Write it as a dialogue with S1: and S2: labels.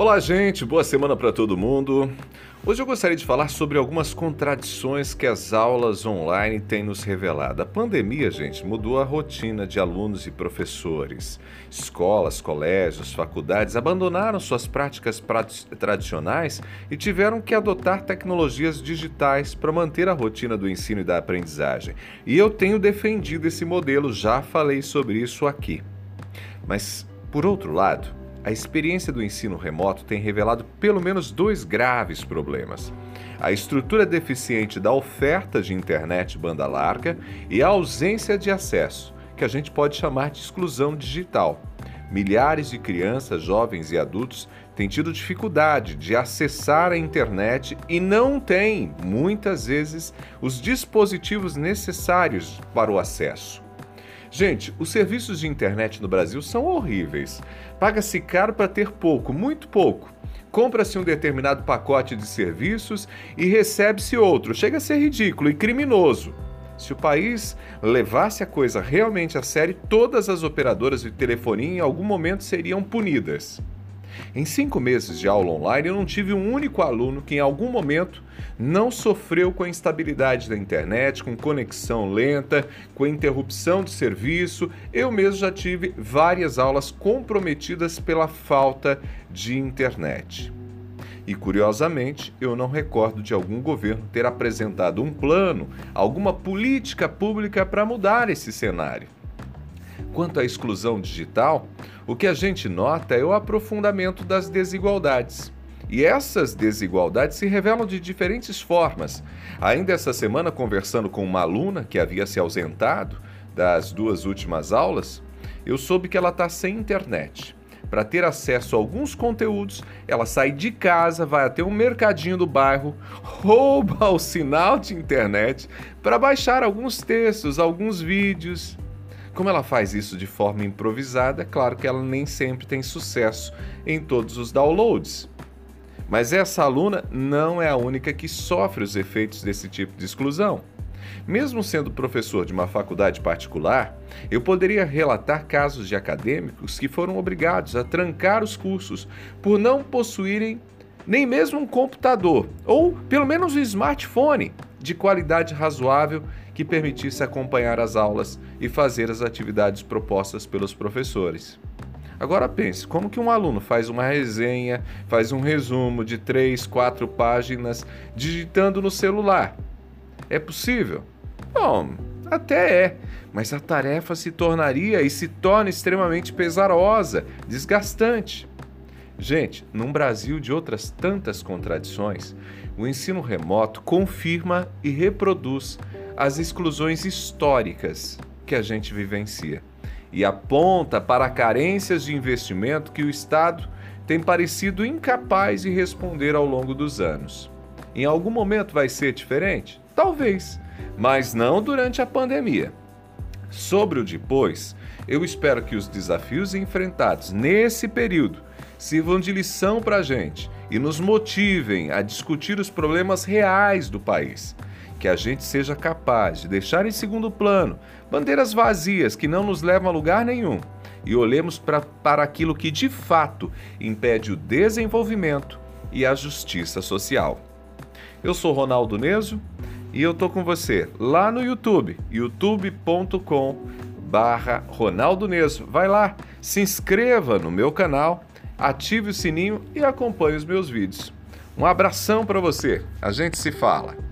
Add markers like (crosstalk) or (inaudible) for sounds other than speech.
S1: Olá, gente, boa semana para todo mundo. Hoje eu gostaria de falar sobre algumas contradições que as aulas online têm nos revelado. A pandemia, gente, mudou a rotina de alunos e professores. Escolas, colégios, faculdades abandonaram suas práticas tradicionais e tiveram que adotar tecnologias digitais para manter a rotina do ensino e da aprendizagem. E eu tenho defendido esse modelo, já falei sobre isso aqui. Mas, por outro lado, a experiência do ensino remoto tem revelado pelo menos dois graves problemas: a estrutura deficiente da oferta de internet banda larga e a ausência de acesso, que a gente pode chamar de exclusão digital. Milhares de crianças, jovens e adultos têm tido dificuldade de acessar a internet e não têm, muitas vezes, os dispositivos necessários para o acesso. Gente, os serviços de internet no Brasil são horríveis. Paga-se caro para ter pouco, muito pouco. Compra-se um determinado pacote de serviços e recebe-se outro. Chega a ser ridículo e criminoso. Se o país levasse a coisa realmente a sério, todas as operadoras de telefonia em algum momento seriam punidas. Em cinco meses de aula online, eu não tive um único aluno que em algum momento não sofreu com a instabilidade da internet, com conexão lenta, com interrupção de serviço. Eu mesmo já tive várias aulas comprometidas pela falta de internet. E curiosamente, eu não recordo de algum governo ter apresentado um plano, alguma política pública para mudar esse cenário. Quanto à exclusão digital, o que a gente nota é o aprofundamento das desigualdades. E essas desigualdades se revelam de diferentes formas. Ainda essa semana, conversando com uma aluna que havia se ausentado das duas últimas aulas, eu soube que ela está sem internet. Para ter acesso a alguns conteúdos, ela sai de casa, vai até um mercadinho do bairro, (laughs) rouba o sinal de internet para baixar alguns textos, alguns vídeos. Como ela faz isso de forma improvisada, é claro que ela nem sempre tem sucesso em todos os downloads. Mas essa aluna não é a única que sofre os efeitos desse tipo de exclusão. Mesmo sendo professor de uma faculdade particular, eu poderia relatar casos de acadêmicos que foram obrigados a trancar os cursos por não possuírem nem mesmo um computador ou pelo menos um smartphone de qualidade razoável que permitisse acompanhar as aulas e fazer as atividades propostas pelos professores. Agora pense, como que um aluno faz uma resenha, faz um resumo de três, quatro páginas digitando no celular? É possível? Bom, até é, mas a tarefa se tornaria e se torna extremamente pesarosa, desgastante. Gente, num Brasil de outras tantas contradições, o ensino remoto confirma e reproduz as exclusões históricas que a gente vivencia e aponta para carências de investimento que o Estado tem parecido incapaz de responder ao longo dos anos. Em algum momento vai ser diferente? Talvez, mas não durante a pandemia. Sobre o depois, eu espero que os desafios enfrentados nesse período sirvam de lição para a gente e nos motivem a discutir os problemas reais do país. Que a gente seja capaz de deixar em segundo plano bandeiras vazias que não nos levam a lugar nenhum e olhemos pra, para aquilo que de fato impede o desenvolvimento e a justiça social. Eu sou Ronaldo Neso e eu tô com você lá no YouTube, youtube.com barra Ronaldo Neso. Vai lá, se inscreva no meu canal ative o sininho e acompanhe os meus vídeos. Um abração para você. A gente se fala.